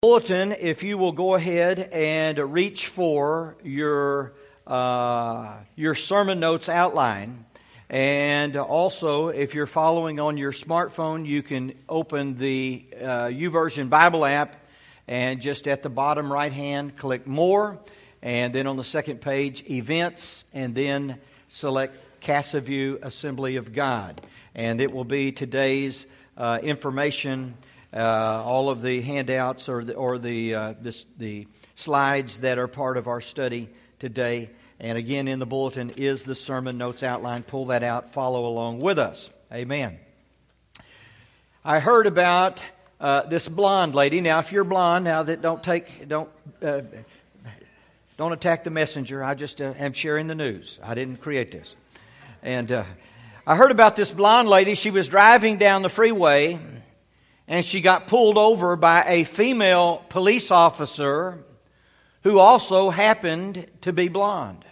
bulletin, if you will go ahead and reach for your uh, your sermon notes outline, and also if you're following on your smartphone, you can open the uh, YouVersion Bible app, and just at the bottom right hand, click More, and then on the second page, Events, and then select Casa View Assembly of God, and it will be today's uh, information uh, all of the handouts or the, or the, uh, this, the slides that are part of our study today. And again, in the bulletin is the sermon notes outline. Pull that out, follow along with us. Amen. I heard about uh, this blonde lady. Now, if you're blonde, now that don't take, don't, uh, don't attack the messenger. I just uh, am sharing the news. I didn't create this. And uh, I heard about this blonde lady. She was driving down the freeway and she got pulled over by a female police officer who also happened to be blonde.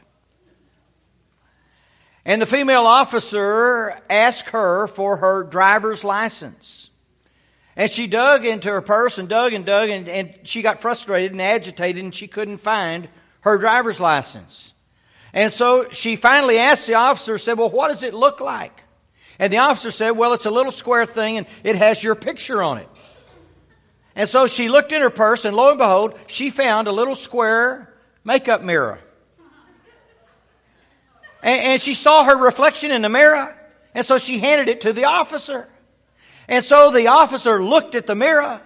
And the female officer asked her for her driver's license. And she dug into her purse and dug and dug, and, and she got frustrated and agitated, and she couldn't find her driver's license. And so she finally asked the officer, said, Well, what does it look like? And the officer said, Well, it's a little square thing and it has your picture on it. And so she looked in her purse, and lo and behold, she found a little square makeup mirror. And, and she saw her reflection in the mirror, and so she handed it to the officer. And so the officer looked at the mirror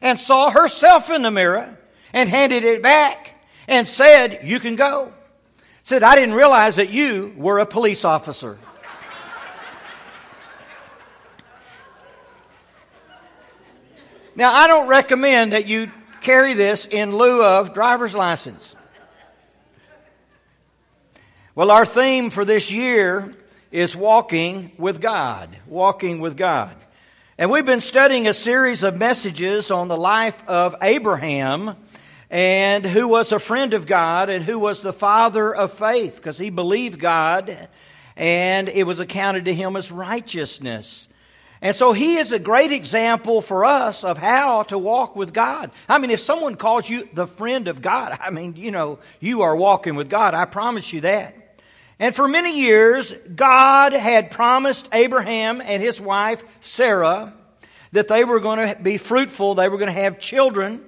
and saw herself in the mirror and handed it back and said, You can go. Said, I didn't realize that you were a police officer. Now, I don't recommend that you carry this in lieu of driver's license. Well, our theme for this year is walking with God. Walking with God. And we've been studying a series of messages on the life of Abraham and who was a friend of God and who was the father of faith because he believed God and it was accounted to him as righteousness. And so he is a great example for us of how to walk with God. I mean, if someone calls you the friend of God, I mean, you know, you are walking with God. I promise you that. And for many years, God had promised Abraham and his wife, Sarah, that they were going to be fruitful, they were going to have children.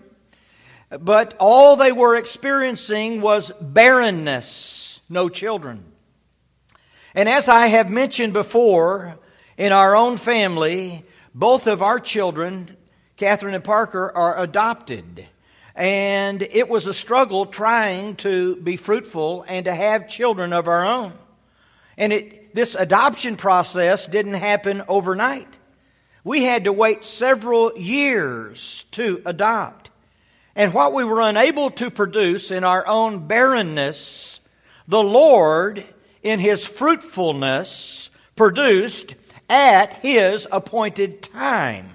But all they were experiencing was barrenness, no children. And as I have mentioned before, in our own family, both of our children, Catherine and Parker, are adopted. And it was a struggle trying to be fruitful and to have children of our own. And it, this adoption process didn't happen overnight. We had to wait several years to adopt. And what we were unable to produce in our own barrenness, the Lord, in His fruitfulness, produced at His appointed time.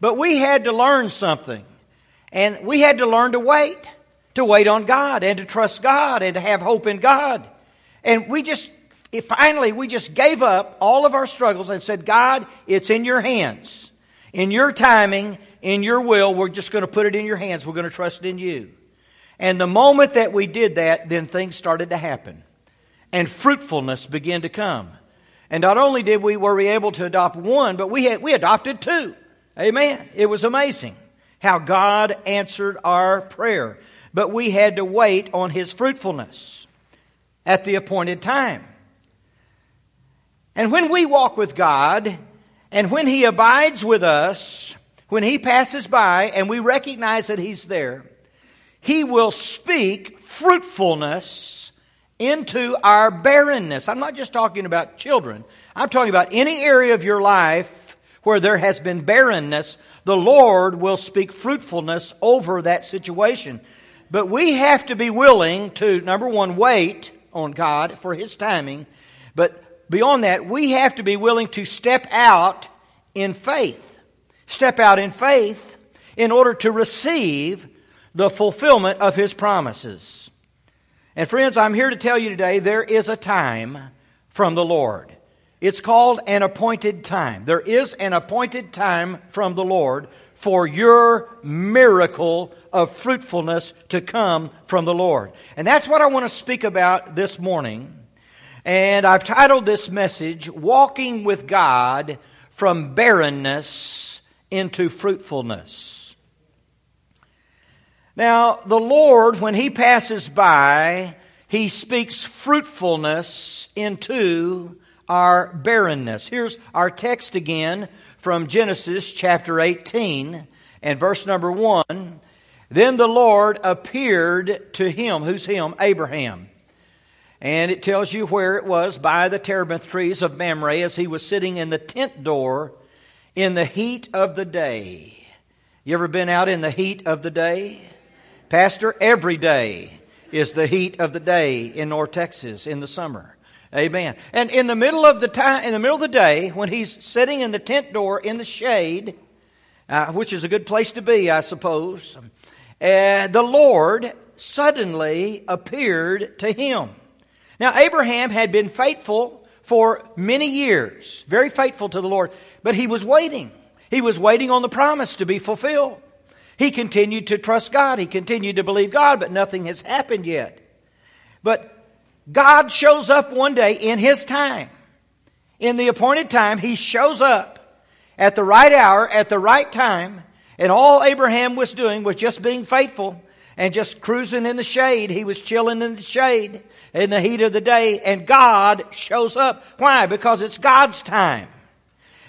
But we had to learn something. And we had to learn to wait. To wait on God and to trust God and to have hope in God. And we just, finally, we just gave up all of our struggles and said, God, it's in your hands. In your timing, in your will, we're just going to put it in your hands. We're going to trust in you. And the moment that we did that, then things started to happen. And fruitfulness began to come. And not only did we were we able to adopt one, but we had, we adopted two. Amen. It was amazing how God answered our prayer. But we had to wait on his fruitfulness at the appointed time. And when we walk with God, and when he abides with us, when he passes by and we recognize that he's there, he will speak fruitfulness into our barrenness. I'm not just talking about children. I'm talking about any area of your life where there has been barrenness. The Lord will speak fruitfulness over that situation. But we have to be willing to, number one, wait on God for His timing. But beyond that, we have to be willing to step out in faith. Step out in faith in order to receive the fulfillment of His promises. And friends, I'm here to tell you today there is a time from the Lord. It's called an appointed time. There is an appointed time from the Lord for your miracle of fruitfulness to come from the Lord. And that's what I want to speak about this morning. And I've titled this message, Walking with God from Barrenness into Fruitfulness. Now, the Lord, when He passes by, He speaks fruitfulness into our barrenness. Here's our text again from Genesis chapter 18 and verse number 1. Then the Lord appeared to him. Who's him? Abraham. And it tells you where it was by the terebinth trees of Mamre as he was sitting in the tent door in the heat of the day. You ever been out in the heat of the day? Pastor, every day is the heat of the day in North Texas in the summer. Amen. And in the middle of the time, in the middle of the day, when he's sitting in the tent door in the shade, uh, which is a good place to be, I suppose, uh, the Lord suddenly appeared to him. Now, Abraham had been faithful for many years, very faithful to the Lord, but he was waiting. He was waiting on the promise to be fulfilled. He continued to trust God. He continued to believe God, but nothing has happened yet. But God shows up one day in His time. In the appointed time, He shows up at the right hour, at the right time, and all Abraham was doing was just being faithful and just cruising in the shade. He was chilling in the shade in the heat of the day, and God shows up. Why? Because it's God's time.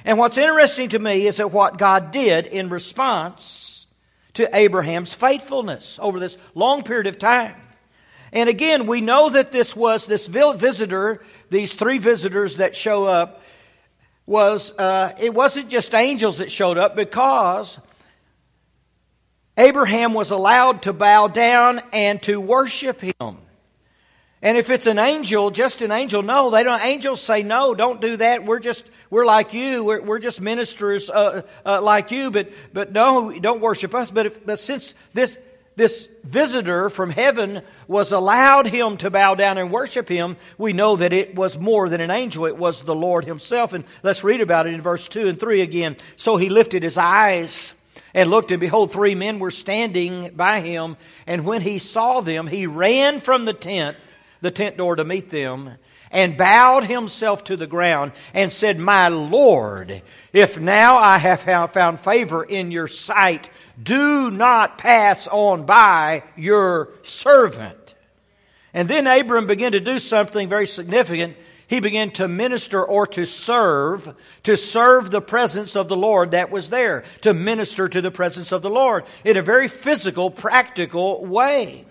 And what's interesting to me is that what God did in response to Abraham's faithfulness over this long period of time. And again, we know that this was this visitor, these three visitors that show up, was uh, it wasn't just angels that showed up because Abraham was allowed to bow down and to worship him. And if it's an angel, just an angel, no, they don't. Angels say no, don't do that. We're just we're like you. We're, we're just ministers uh, uh, like you. But but no, don't worship us. But if, but since this this visitor from heaven was allowed him to bow down and worship him, we know that it was more than an angel. It was the Lord himself. And let's read about it in verse 2 and 3 again. So he lifted his eyes and looked, and behold, three men were standing by him. And when he saw them, he ran from the tent, the tent door to meet them, and bowed himself to the ground and said, My Lord, if now I have found favor in your sight, do not pass on by your servant. And then Abram began to do something very significant. He began to minister or to serve, to serve the presence of the Lord that was there, to minister to the presence of the Lord in a very physical, practical way.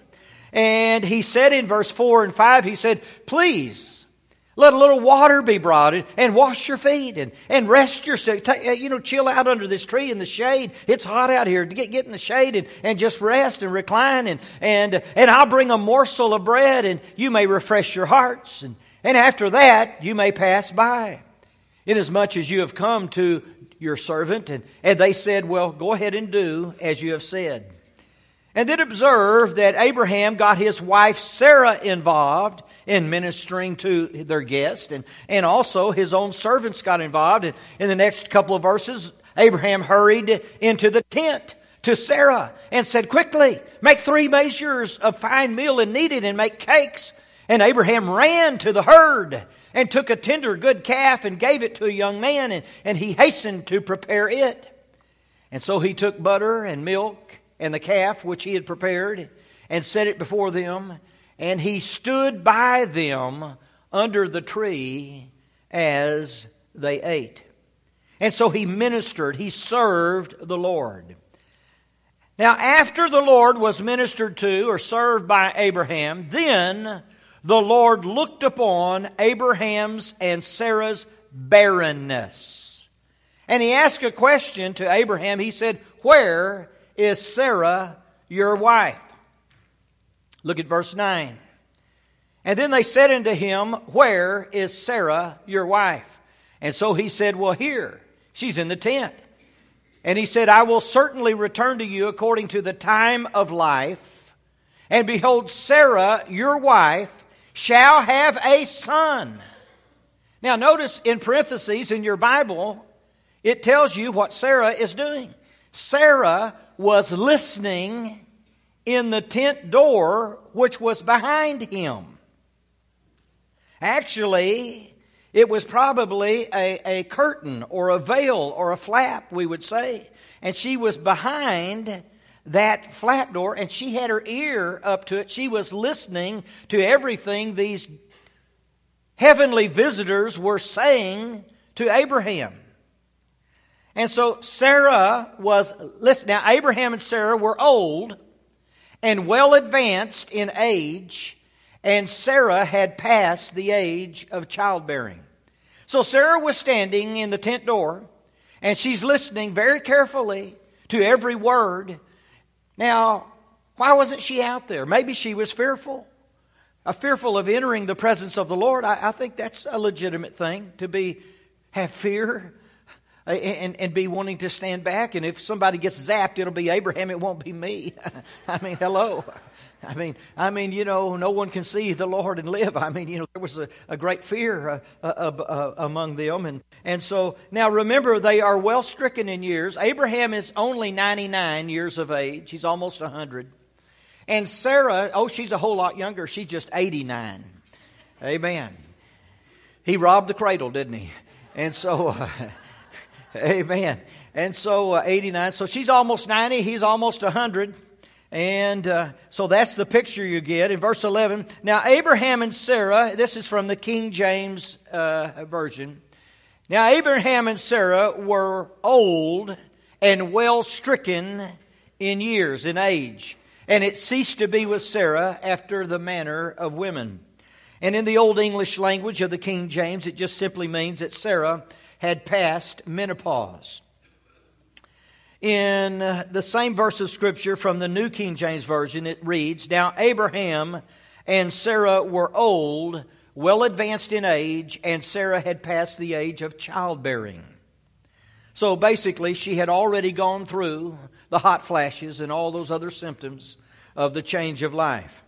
And he said in verse 4 and 5, he said, Please, let a little water be brought in and wash your feet and, and rest yourself. Take, uh, you know, chill out under this tree in the shade. It's hot out here. Get, get in the shade and, and just rest and recline. And, and, and I'll bring a morsel of bread and you may refresh your hearts. And, and after that, you may pass by. Inasmuch as you have come to your servant. And, and they said, Well, go ahead and do as you have said. And then observe that Abraham got his wife Sarah involved in ministering to their guest, and, and also his own servants got involved. And in the next couple of verses, Abraham hurried into the tent to Sarah and said, Quickly, make three measures of fine meal and knead it and make cakes. And Abraham ran to the herd and took a tender good calf and gave it to a young man, and, and he hastened to prepare it. And so he took butter and milk and the calf which he had prepared and set it before them and he stood by them under the tree as they ate. And so he ministered, he served the Lord. Now, after the Lord was ministered to or served by Abraham, then the Lord looked upon Abraham's and Sarah's barrenness. And he asked a question to Abraham. He said, Where is Sarah, your wife? Look at verse 9. And then they said unto him, Where is Sarah, your wife? And so he said, Well, here, she's in the tent. And he said, I will certainly return to you according to the time of life. And behold, Sarah, your wife, shall have a son. Now, notice in parentheses in your Bible, it tells you what Sarah is doing. Sarah was listening in the tent door which was behind him. Actually, it was probably a, a curtain or a veil or a flap, we would say. And she was behind that flap door and she had her ear up to it. She was listening to everything these heavenly visitors were saying to Abraham. And so Sarah was, listen, now Abraham and Sarah were old and well advanced in age, and Sarah had passed the age of childbearing. So Sarah was standing in the tent door, and she's listening very carefully to every word. Now, why wasn't she out there? Maybe she was fearful. Fearful of entering the presence of the Lord. I, I think that's a legitimate thing to be have fear and, and be wanting to stand back. And if somebody gets zapped, it'll be Abraham. It won't be me. I mean, hello. I mean, I mean, you know, no one can see the Lord and live. I mean, you know, there was a, a great fear uh, uh, uh, among them, and and so now remember they are well stricken in years. Abraham is only ninety nine years of age. He's almost hundred, and Sarah, oh, she's a whole lot younger. She's just eighty nine. Amen. He robbed the cradle, didn't he? And so. Amen. And so uh, 89. So she's almost 90. He's almost 100. And uh, so that's the picture you get in verse 11. Now, Abraham and Sarah, this is from the King James uh, Version. Now, Abraham and Sarah were old and well stricken in years, in age. And it ceased to be with Sarah after the manner of women. And in the Old English language of the King James, it just simply means that Sarah had passed menopause. In the same verse of Scripture from the New King James Version, it reads Now Abraham and Sarah were old, well advanced in age, and Sarah had passed the age of childbearing. So basically, she had already gone through the hot flashes and all those other symptoms of the change of life.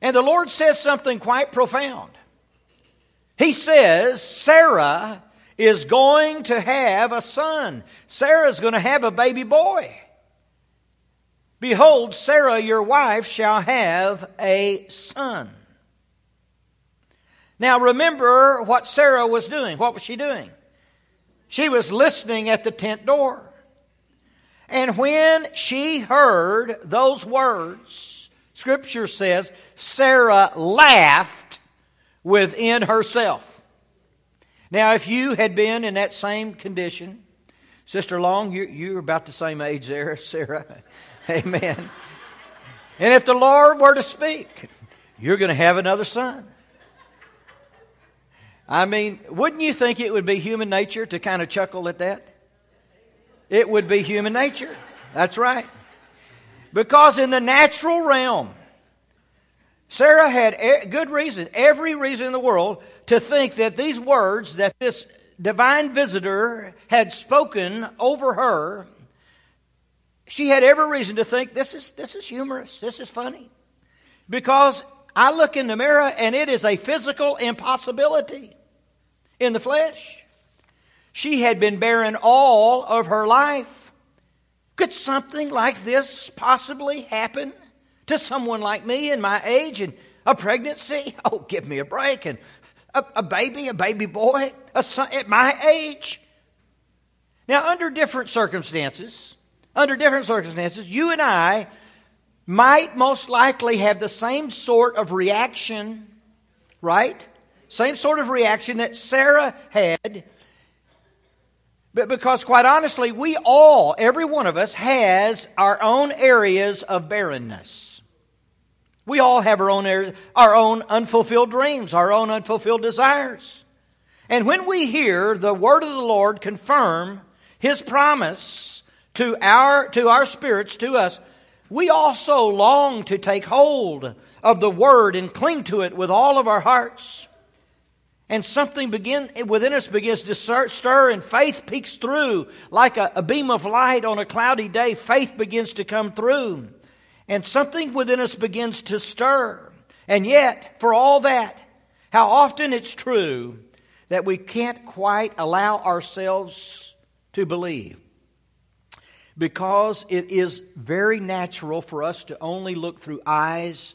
And the Lord says something quite profound. He says, Sarah is going to have a son. Sarah's going to have a baby boy. Behold, Sarah, your wife, shall have a son. Now remember what Sarah was doing. What was she doing? She was listening at the tent door. And when she heard those words, Scripture says, Sarah laughed within herself. Now, if you had been in that same condition, Sister Long, you, you're about the same age there, Sarah. Amen. And if the Lord were to speak, you're going to have another son. I mean, wouldn't you think it would be human nature to kind of chuckle at that? It would be human nature. That's right. Because in the natural realm, Sarah had good reason, every reason in the world, to think that these words that this divine visitor had spoken over her, she had every reason to think this is, this is humorous, this is funny. Because I look in the mirror and it is a physical impossibility in the flesh. She had been barren all of her life. Could something like this possibly happen to someone like me in my age and a pregnancy? Oh, give me a break. And a, a baby, a baby boy, a son, at my age. Now, under different circumstances, under different circumstances, you and I might most likely have the same sort of reaction, right? Same sort of reaction that Sarah had. But because, quite honestly, we all, every one of us, has our own areas of barrenness. We all have our own, our own unfulfilled dreams, our own unfulfilled desires. And when we hear the word of the Lord confirm his promise to our, to our spirits, to us, we also long to take hold of the word and cling to it with all of our hearts. And something begin, within us begins to stir, and faith peeks through like a, a beam of light on a cloudy day. Faith begins to come through and something within us begins to stir. And yet, for all that, how often it's true that we can't quite allow ourselves to believe. because it is very natural for us to only look through eyes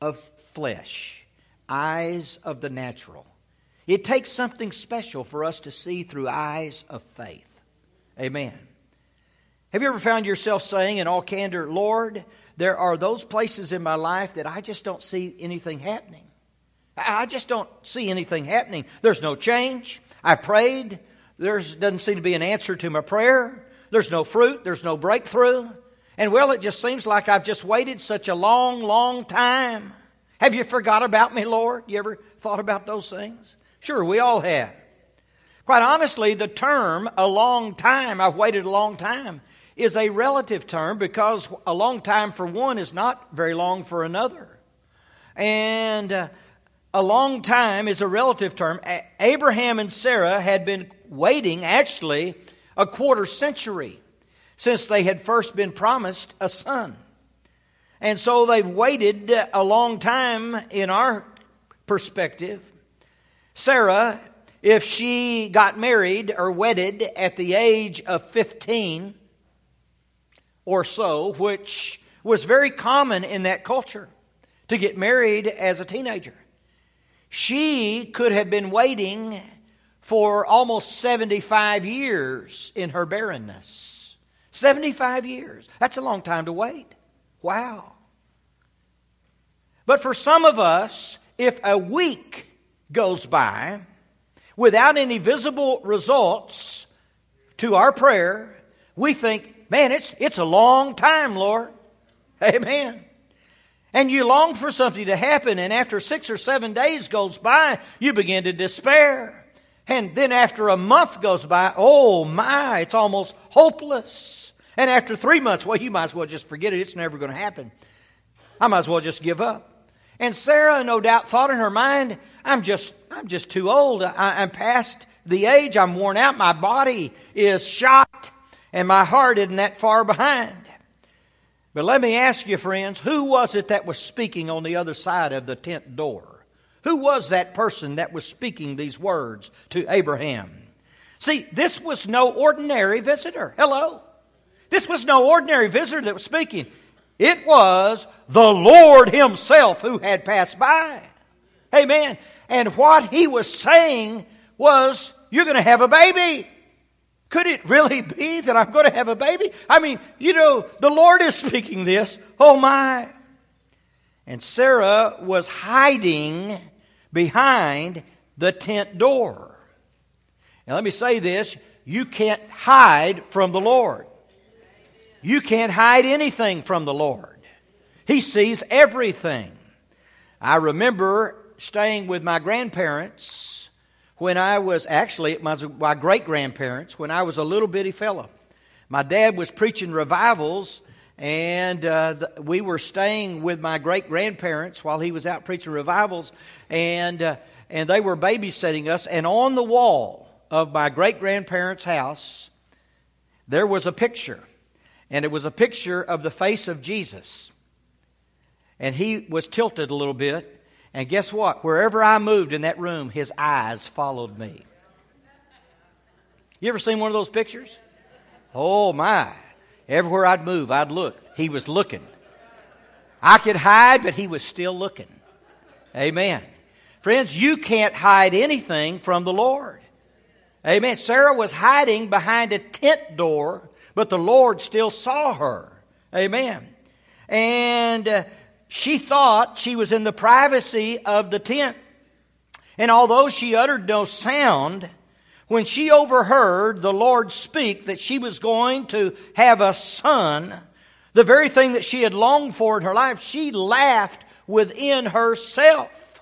of flesh, eyes of the natural. It takes something special for us to see through eyes of faith. Amen. Have you ever found yourself saying in all candor, Lord, there are those places in my life that I just don't see anything happening? I just don't see anything happening. There's no change. I prayed. There doesn't seem to be an answer to my prayer. There's no fruit. There's no breakthrough. And well, it just seems like I've just waited such a long, long time. Have you forgot about me, Lord? You ever thought about those things? Sure, we all have. Quite honestly, the term a long time, I've waited a long time, is a relative term because a long time for one is not very long for another. And uh, a long time is a relative term. Abraham and Sarah had been waiting actually a quarter century since they had first been promised a son. And so they've waited a long time in our perspective. Sarah, if she got married or wedded at the age of 15, or so, which was very common in that culture to get married as a teenager. She could have been waiting for almost 75 years in her barrenness. 75 years. That's a long time to wait. Wow. But for some of us, if a week goes by without any visible results to our prayer, we think Man, it's, it's a long time, Lord. Amen. And you long for something to happen, and after six or seven days goes by, you begin to despair. And then after a month goes by, oh my, it's almost hopeless. And after three months, well, you might as well just forget it. It's never going to happen. I might as well just give up. And Sarah, no doubt, thought in her mind, I'm just, I'm just too old. I, am past the age. I'm worn out. My body is shot and my heart isn't that far behind. But let me ask you, friends, who was it that was speaking on the other side of the tent door? Who was that person that was speaking these words to Abraham? See, this was no ordinary visitor. Hello? This was no ordinary visitor that was speaking. It was the Lord Himself who had passed by. Amen. And what He was saying was, You're going to have a baby. Could it really be that I'm going to have a baby? I mean, you know, the Lord is speaking this. Oh my. And Sarah was hiding behind the tent door. Now let me say this. You can't hide from the Lord. You can't hide anything from the Lord. He sees everything. I remember staying with my grandparents when I was actually my, my great grandparents, when I was a little bitty fellow. My dad was preaching revivals, and uh, the, we were staying with my great grandparents while he was out preaching revivals, and uh, and they were babysitting us. And on the wall of my great grandparents' house, there was a picture, and it was a picture of the face of Jesus. And he was tilted a little bit, and guess what? Wherever I moved in that room, his eyes followed me. You ever seen one of those pictures? Oh my. Everywhere I'd move, I'd look. He was looking. I could hide, but he was still looking. Amen. Friends, you can't hide anything from the Lord. Amen. Sarah was hiding behind a tent door, but the Lord still saw her. Amen. And uh, she thought she was in the privacy of the tent. And although she uttered no sound, when she overheard the Lord speak that she was going to have a son, the very thing that she had longed for in her life, she laughed within herself.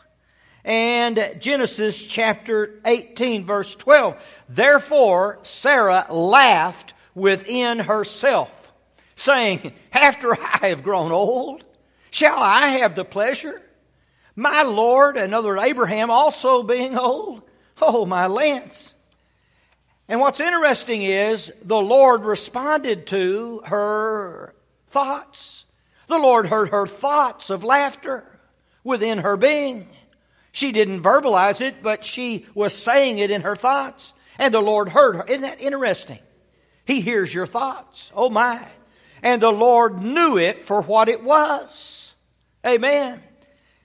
And Genesis chapter 18 verse 12. Therefore Sarah laughed within herself, saying, After I have grown old, Shall I have the pleasure? My Lord, another Abraham, also being old? Oh, my lance. And what's interesting is the Lord responded to her thoughts. The Lord heard her thoughts of laughter within her being. She didn't verbalize it, but she was saying it in her thoughts. And the Lord heard her. Isn't that interesting? He hears your thoughts. Oh my. And the Lord knew it for what it was. Amen.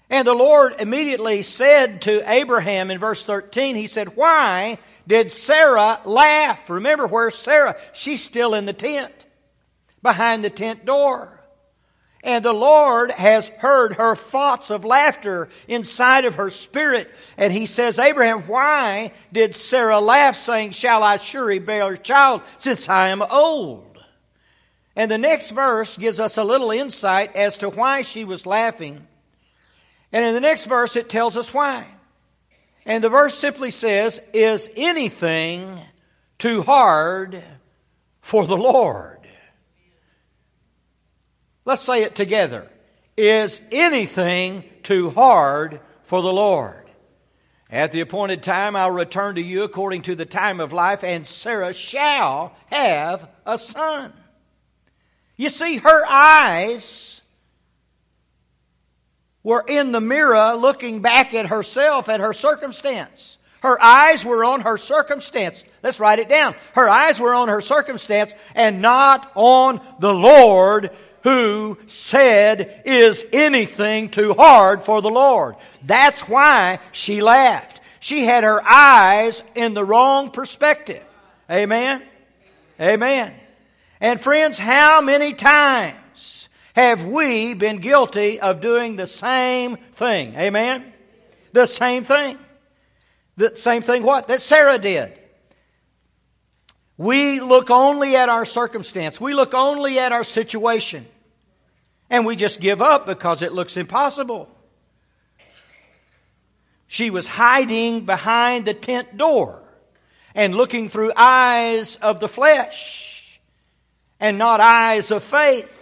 And the Lord immediately said to Abraham in verse 13, He said, Why did Sarah laugh? Remember where Sarah, she's still in the tent, behind the tent door. And the Lord has heard her thoughts of laughter inside of her spirit. And he says, Abraham, why did Sarah laugh, saying, Shall I surely bear a child since I am old? And the next verse gives us a little insight as to why she was laughing. And in the next verse, it tells us why. And the verse simply says, Is anything too hard for the Lord? Let's say it together. Is anything too hard for the Lord? At the appointed time, I'll return to you according to the time of life, and Sarah shall have a son. You see, her eyes were in the mirror looking back at herself, at her circumstance. Her eyes were on her circumstance. Let's write it down. Her eyes were on her circumstance and not on the Lord who said, Is anything too hard for the Lord? That's why she laughed. She had her eyes in the wrong perspective. Amen? Amen. And friends, how many times have we been guilty of doing the same thing? Amen? The same thing. The same thing what? That Sarah did. We look only at our circumstance. We look only at our situation. And we just give up because it looks impossible. She was hiding behind the tent door and looking through eyes of the flesh and not eyes of faith.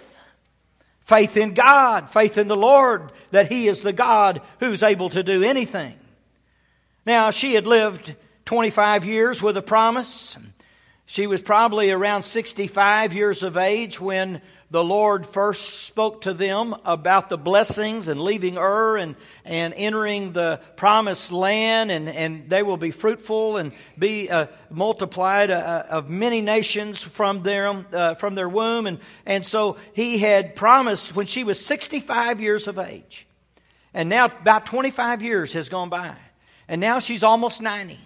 Faith in God, faith in the Lord, that He is the God who's able to do anything. Now, she had lived 25 years with a promise. She was probably around 65 years of age when the Lord first spoke to them about the blessings and leaving Ur and, and entering the promised land, and, and they will be fruitful and be uh, multiplied uh, of many nations from their, uh, from their womb. And, and so he had promised when she was 65 years of age. And now about 25 years has gone by. And now she's almost 90.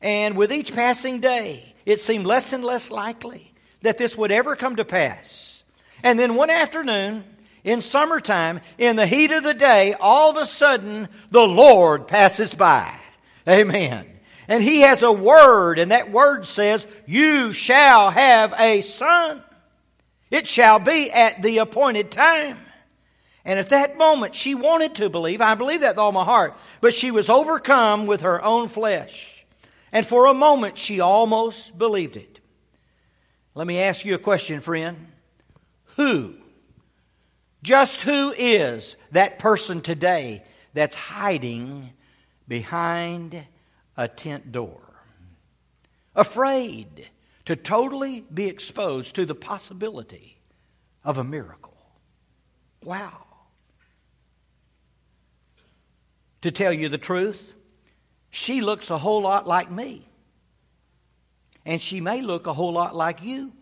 And with each passing day, it seemed less and less likely that this would ever come to pass. And then one afternoon, in summertime, in the heat of the day, all of a sudden, the Lord passes by. Amen. And He has a word, and that word says, You shall have a son. It shall be at the appointed time. And at that moment, she wanted to believe. I believe that with all my heart. But she was overcome with her own flesh. And for a moment, she almost believed it. Let me ask you a question, friend who? Just who is that person today that's hiding behind a tent door? Afraid to totally be exposed to the possibility of a miracle. Wow. To tell you the truth, she looks a whole lot like me. And she may look a whole lot like you.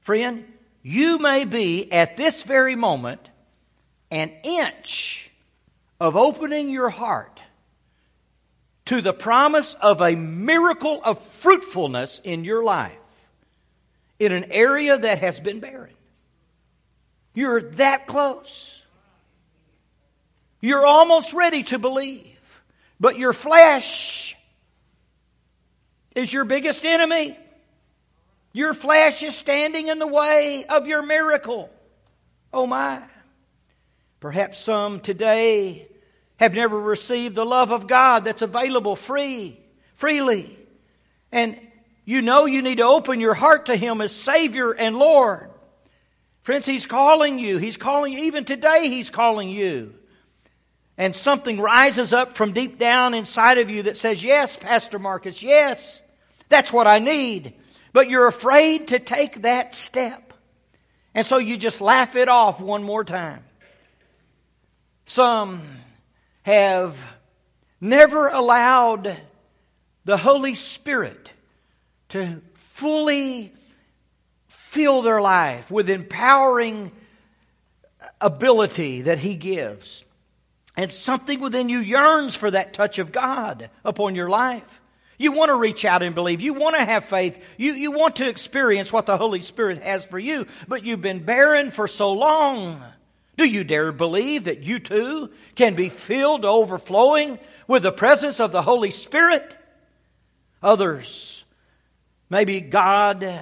Friend, you may be at this very moment an inch of opening your heart to the promise of a miracle of fruitfulness in your life in an area that has been barren. You're that close. You're almost ready to believe, but your flesh is your biggest enemy. Your flesh is standing in the way of your miracle. Oh my. Perhaps some today have never received the love of God that's available free, freely. And you know you need to open your heart to Him as Savior and Lord. Friends, He's calling you. He's calling you. Even today, He's calling you. And something rises up from deep down inside of you that says, Yes, Pastor Marcus, yes, that's what I need but you're afraid to take that step. And so you just laugh it off one more time. Some have never allowed the Holy Spirit to fully fill their life with empowering ability that He gives. And something within you yearns for that touch of God upon your life. You want to reach out and believe. You want to have faith. You, you want to experience what the Holy Spirit has for you, but you've been barren for so long. Do you dare believe that you too can be filled overflowing with the presence of the Holy Spirit? Others, maybe God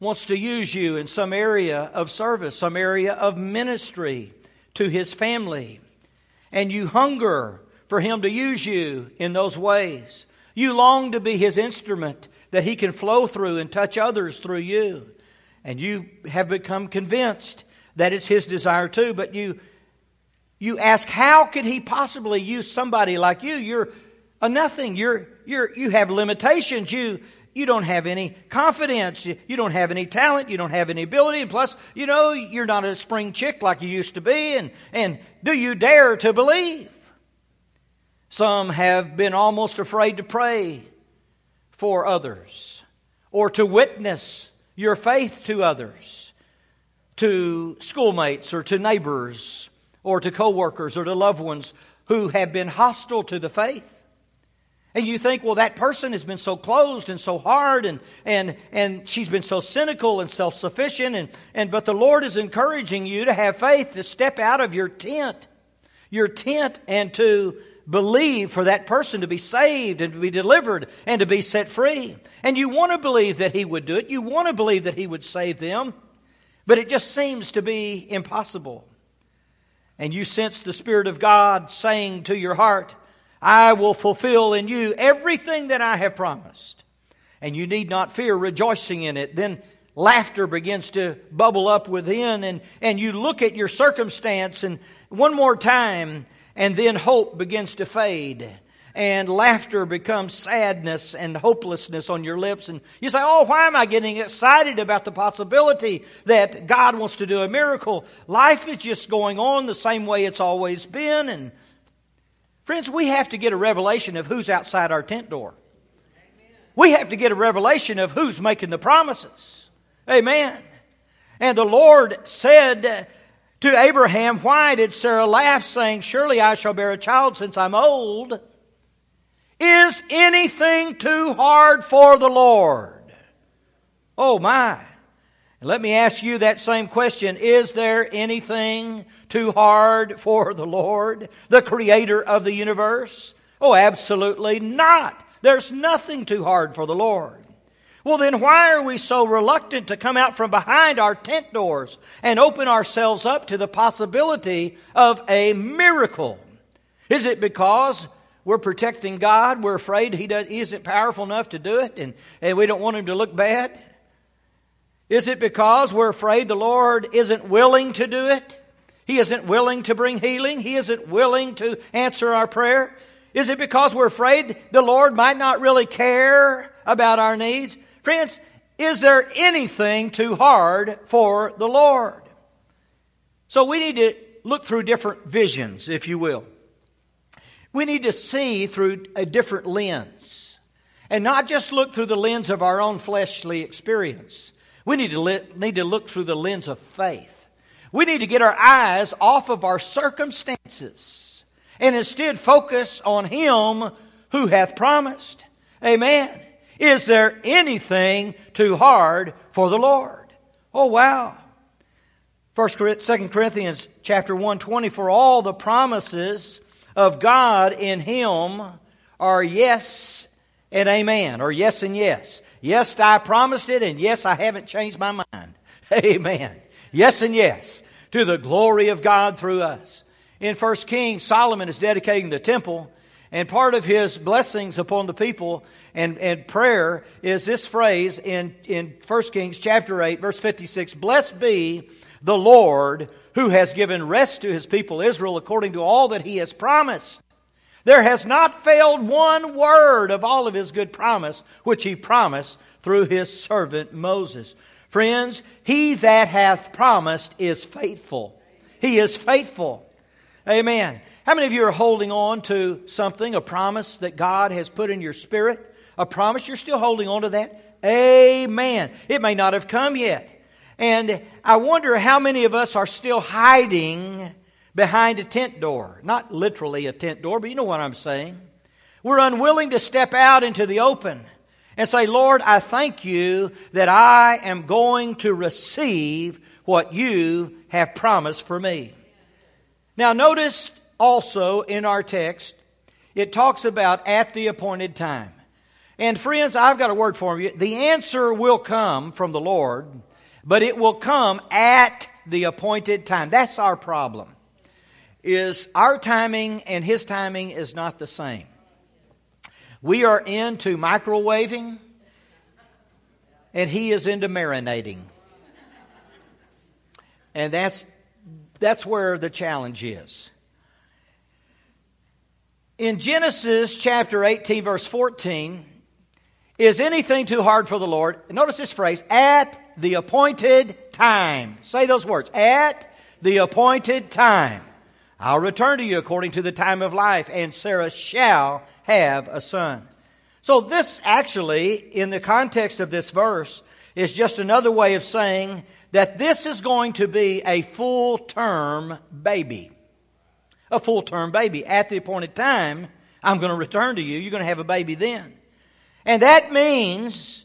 wants to use you in some area of service, some area of ministry to His family, and you hunger for Him to use you in those ways. You long to be His instrument that He can flow through and touch others through you. And you have become convinced that it's His desire too, but you, you ask, how could He possibly use somebody like you? You're a nothing. You're, you're, you have limitations. You, you don't have any confidence. You, don't have any talent. You don't have any ability. And plus, you know, you're not a spring chick like you used to be. And, and do you dare to believe? Some have been almost afraid to pray for others or to witness your faith to others, to schoolmates or to neighbors or to coworkers or to loved ones who have been hostile to the faith. And you think, well, that person has been so closed and so hard and, and, and she's been so cynical and self sufficient. And, and, but the Lord is encouraging you to have faith, to step out of your tent, your tent, and to believe for that person to be saved and to be delivered and to be set free. And you want to believe that He would do it. You want to believe that He would save them. But it just seems to be impossible. And you sense the Spirit of God saying to your heart, I will fulfill in you everything that I have promised. And you need not fear rejoicing in it. Then laughter begins to bubble up within, and, and you look at your circumstance, and one more time, and then hope begins to fade and laughter becomes sadness and hopelessness on your lips. And you say, Oh, why am I getting excited about the possibility that God wants to do a miracle? Life is just going on the same way it's always been. And friends, we have to get a revelation of who's outside our tent door. We have to get a revelation of who's making the promises. Amen. And the Lord said, to Abraham, why did Sarah laugh, saying, Surely I shall bear a child since I'm old? Is anything too hard for the Lord? Oh my. Let me ask you that same question. Is there anything too hard for the Lord, the creator of the universe? Oh, absolutely not. There's nothing too hard for the Lord. Well, then why are we so reluctant to come out from behind our tent doors and open ourselves up to the possibility of a miracle? Is it because we're protecting God? We're afraid He, does, he isn't powerful enough to do it and, and we don't want Him to look bad? Is it because we're afraid the Lord isn't willing to do it? He isn't willing to bring healing. He isn't willing to answer our prayer. Is it because we're afraid the Lord might not really care about our needs? Friends, is there anything too hard for the Lord? So we need to look through different visions, if you will. We need to see through a different lens and not just look through the lens of our own fleshly experience. We need to, li- need to look through the lens of faith. We need to get our eyes off of our circumstances and instead focus on Him who hath promised. Amen. Is there anything too hard for the Lord? Oh wow. First, Second Corinthians chapter 120, for all the promises of God in Him are yes and amen, or yes and yes. Yes, I promised it, and yes, I haven't changed my mind. Amen. Yes and yes. To the glory of God through us. In First Kings, Solomon is dedicating the temple, and part of his blessings upon the people and, and prayer is this phrase in, in 1 Kings chapter 8, verse 56 Blessed be the Lord who has given rest to his people Israel according to all that he has promised. There has not failed one word of all of his good promise, which he promised through his servant Moses. Friends, he that hath promised is faithful. He is faithful. Amen. How many of you are holding on to something, a promise that God has put in your spirit? A promise, you're still holding on to that? Amen. It may not have come yet. And I wonder how many of us are still hiding behind a tent door. Not literally a tent door, but you know what I'm saying. We're unwilling to step out into the open and say, Lord, I thank you that I am going to receive what you have promised for me. Now, notice also in our text, it talks about at the appointed time. And friends, I've got a word for you. The answer will come from the Lord, but it will come at the appointed time. That's our problem. Is our timing and his timing is not the same. We are into microwaving, and he is into marinating. And that's, that's where the challenge is. In Genesis chapter 18, verse 14, is anything too hard for the Lord? Notice this phrase, at the appointed time. Say those words, at the appointed time. I'll return to you according to the time of life, and Sarah shall have a son. So, this actually, in the context of this verse, is just another way of saying that this is going to be a full term baby. A full term baby. At the appointed time, I'm going to return to you. You're going to have a baby then. And that means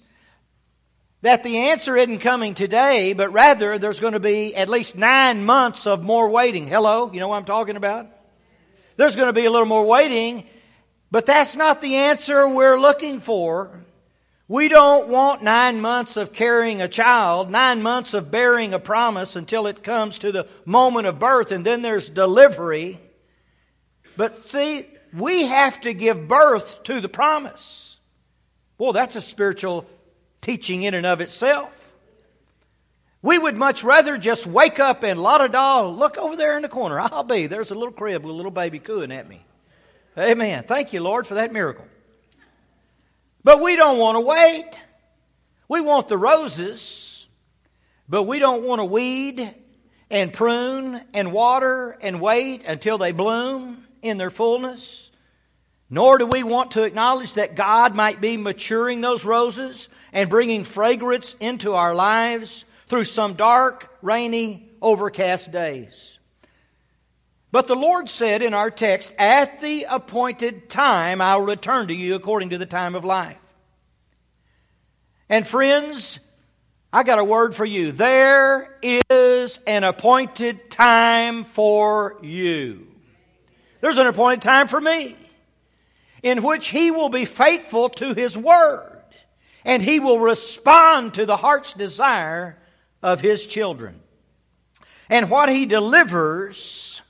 that the answer isn't coming today, but rather there's going to be at least nine months of more waiting. Hello? You know what I'm talking about? There's going to be a little more waiting, but that's not the answer we're looking for. We don't want nine months of carrying a child, nine months of bearing a promise until it comes to the moment of birth, and then there's delivery. But see, we have to give birth to the promise. Well, that's a spiritual teaching in and of itself. We would much rather just wake up and la da da, look over there in the corner. I'll be. There's a little crib with a little baby cooing at me. Amen. Thank you, Lord, for that miracle. But we don't want to wait. We want the roses, but we don't want to weed and prune and water and wait until they bloom in their fullness. Nor do we want to acknowledge that God might be maturing those roses and bringing fragrance into our lives through some dark, rainy, overcast days. But the Lord said in our text, At the appointed time I'll return to you according to the time of life. And friends, I got a word for you. There is an appointed time for you. There's an appointed time for me in which He will be faithful to His word and He will respond to the heart's desire of His children. And what He delivers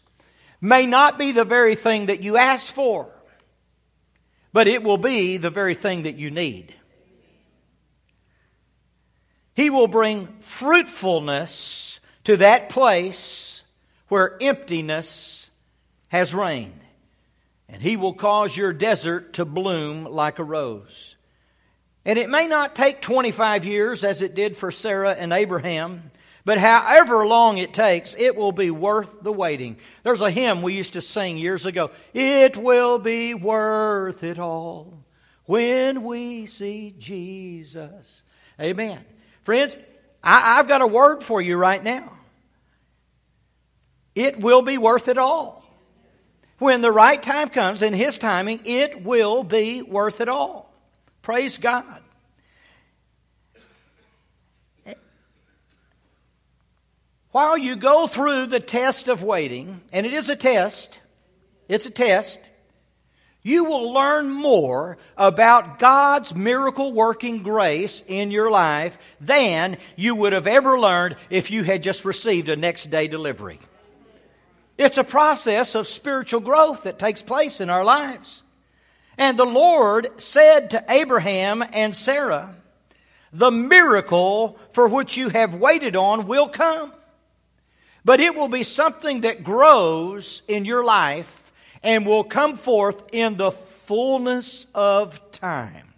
may not be the very thing that you ask for, but it will be the very thing that you need. He will bring fruitfulness to that place where emptiness has reigned. And He will cause your desert to bloom like a rose. And it may not take 25 years as it did for Sarah and Abraham. But however long it takes, it will be worth the waiting. There's a hymn we used to sing years ago. It will be worth it all when we see Jesus. Amen. Friends, I, have got a word for you right now. It will be worth it all. When the right time comes, in His timing, it will be worth it all. Praise God. While you go through the test of waiting, and it is a test, it's a test, you will learn more about God's miracle working grace in your life than you would have ever learned if you had just received a next day delivery. It's a process of spiritual growth that takes place in our lives. And the Lord said to Abraham and Sarah, The miracle for which you have waited on will come. But it will be something that grows in your life and will come forth in the fullness of time.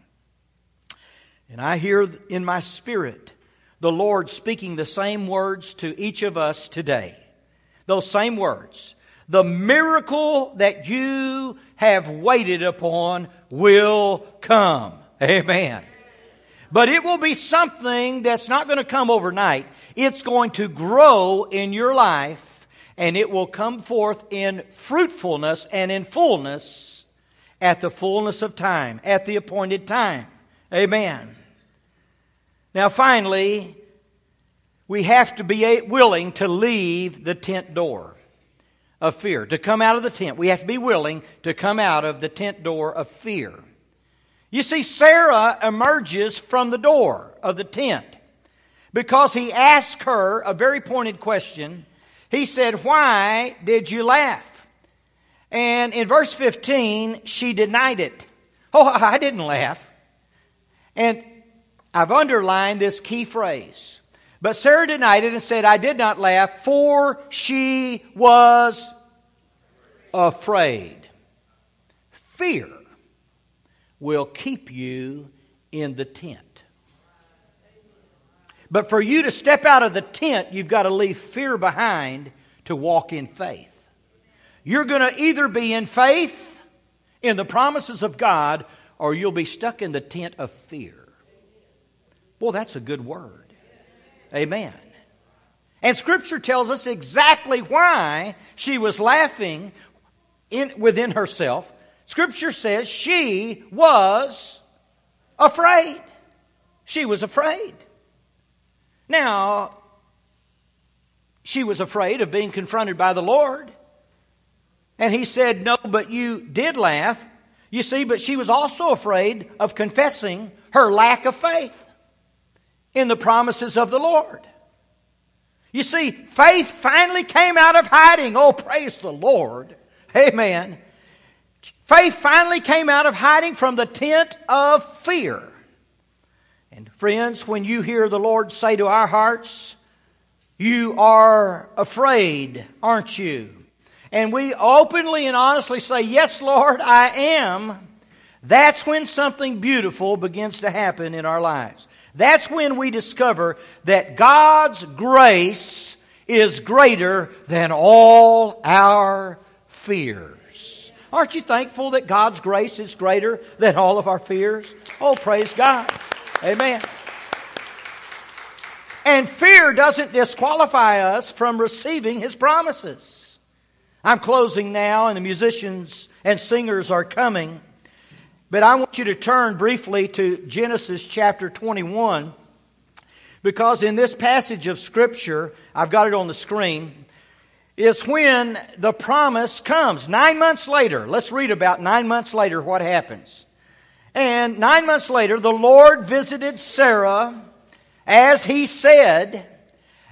And I hear in my spirit the Lord speaking the same words to each of us today. Those same words. The miracle that you have waited upon will come. Amen. But it will be something that's not going to come overnight. It's going to grow in your life and it will come forth in fruitfulness and in fullness at the fullness of time, at the appointed time. Amen. Now, finally, we have to be willing to leave the tent door of fear, to come out of the tent. We have to be willing to come out of the tent door of fear. You see, Sarah emerges from the door of the tent because he asked her a very pointed question. He said, Why did you laugh? And in verse 15, she denied it. Oh, I didn't laugh. And I've underlined this key phrase. But Sarah denied it and said, I did not laugh, for she was afraid. Fear will keep you in the tent. But for you to step out of the tent, you've got to leave fear behind to walk in faith. You're going to either be in faith in the promises of God or you'll be stuck in the tent of fear. Well, that's a good word. Amen. And Scripture tells us exactly why she was laughing in, within herself. Scripture says she was afraid. She was afraid. Now, she was afraid of being confronted by the Lord. And he said, No, but you did laugh. You see, but she was also afraid of confessing her lack of faith in the promises of the Lord. You see, faith finally came out of hiding. Oh, praise the Lord. Amen. Faith finally came out of hiding from the tent of fear. And friends, when you hear the Lord say to our hearts, You are afraid, aren't you? And we openly and honestly say, Yes, Lord, I am. That's when something beautiful begins to happen in our lives. That's when we discover that God's grace is greater than all our fears. Aren't you thankful that God's grace is greater than all of our fears? Oh, praise God. Amen. And fear doesn't disqualify us from receiving His promises. I'm closing now, and the musicians and singers are coming. But I want you to turn briefly to Genesis chapter 21 because in this passage of Scripture, I've got it on the screen, is when the promise comes. Nine months later, let's read about nine months later what happens. And nine months later, the Lord visited Sarah as he said,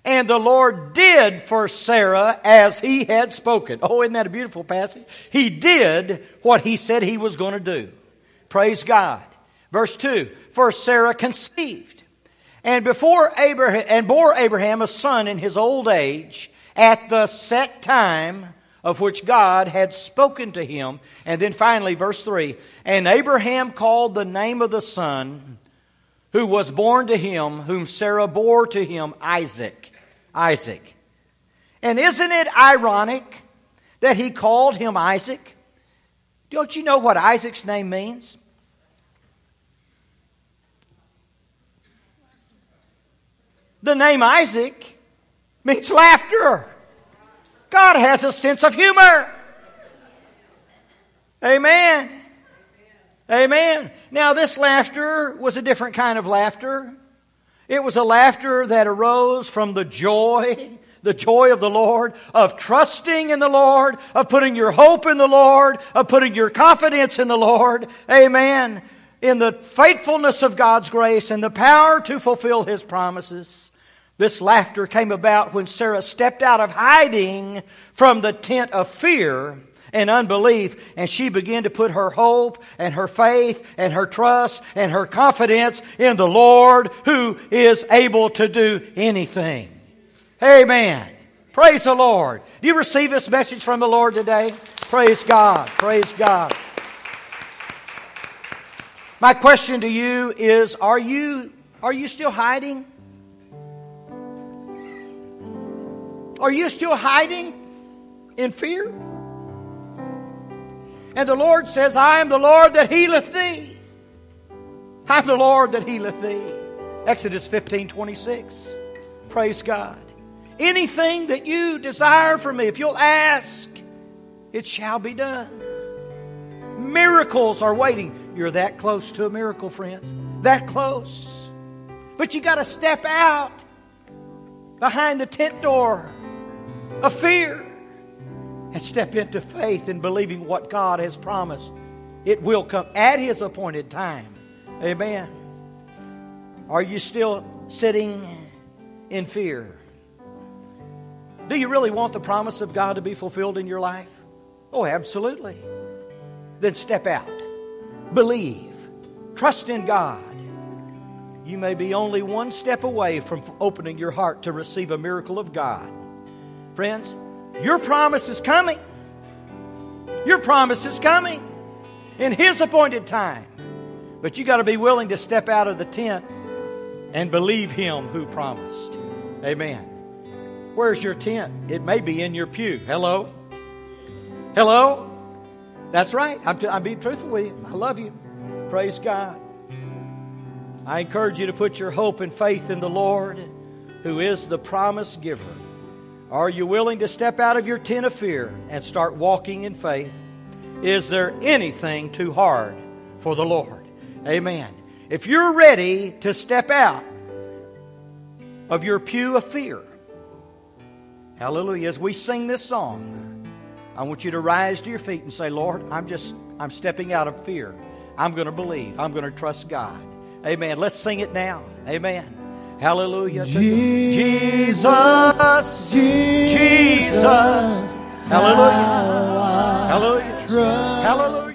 and the Lord did for Sarah as he had spoken. Oh, isn't that a beautiful passage? He did what he said he was going to do. Praise God. Verse 2 For Sarah conceived, and before Abraham, and bore Abraham a son in his old age at the set time of which God had spoken to him. And then finally, verse 3 And Abraham called the name of the son who was born to him, whom Sarah bore to him, Isaac. Isaac. And isn't it ironic that he called him Isaac? Don't you know what Isaac's name means? The name Isaac means laughter. God has a sense of humor. Amen. Amen. Now, this laughter was a different kind of laughter. It was a laughter that arose from the joy, the joy of the Lord, of trusting in the Lord, of putting your hope in the Lord, of putting your confidence in the Lord. Amen. In the faithfulness of God's grace and the power to fulfill His promises. This laughter came about when Sarah stepped out of hiding from the tent of fear and unbelief, and she began to put her hope and her faith and her trust and her confidence in the Lord who is able to do anything. Amen. Praise the Lord. Do you receive this message from the Lord today? Praise God. Praise God. My question to you is are you are you still hiding? Are you still hiding in fear? And the Lord says, I am the Lord that healeth thee. I'm the Lord that healeth thee. Exodus 15 26. Praise God. Anything that you desire from me, if you'll ask, it shall be done. Miracles are waiting. You're that close to a miracle, friends. That close. But you got to step out behind the tent door of fear and step into faith in believing what God has promised. It will come at His appointed time. Amen. Are you still sitting in fear? Do you really want the promise of God to be fulfilled in your life? Oh, absolutely. Then step out. Believe. Trust in God. You may be only one step away from opening your heart to receive a miracle of God. Friends, your promise is coming. Your promise is coming in His appointed time. But you got to be willing to step out of the tent and believe Him who promised. Amen. Where's your tent? It may be in your pew. Hello? Hello? That's right. I'm, t- I'm being truthful with you. I love you. Praise God. I encourage you to put your hope and faith in the Lord, who is the promise giver. Are you willing to step out of your tent of fear and start walking in faith? Is there anything too hard for the Lord? Amen. If you're ready to step out of your pew of fear, hallelujah, as we sing this song, I want you to rise to your feet and say, Lord, I'm just, I'm stepping out of fear. I'm going to believe. I'm going to trust God. Amen. Let's sing it now. Amen. Hallelujah. Jesus, Jesus. Jesus. Hallelujah. Hallelujah. Hallelujah.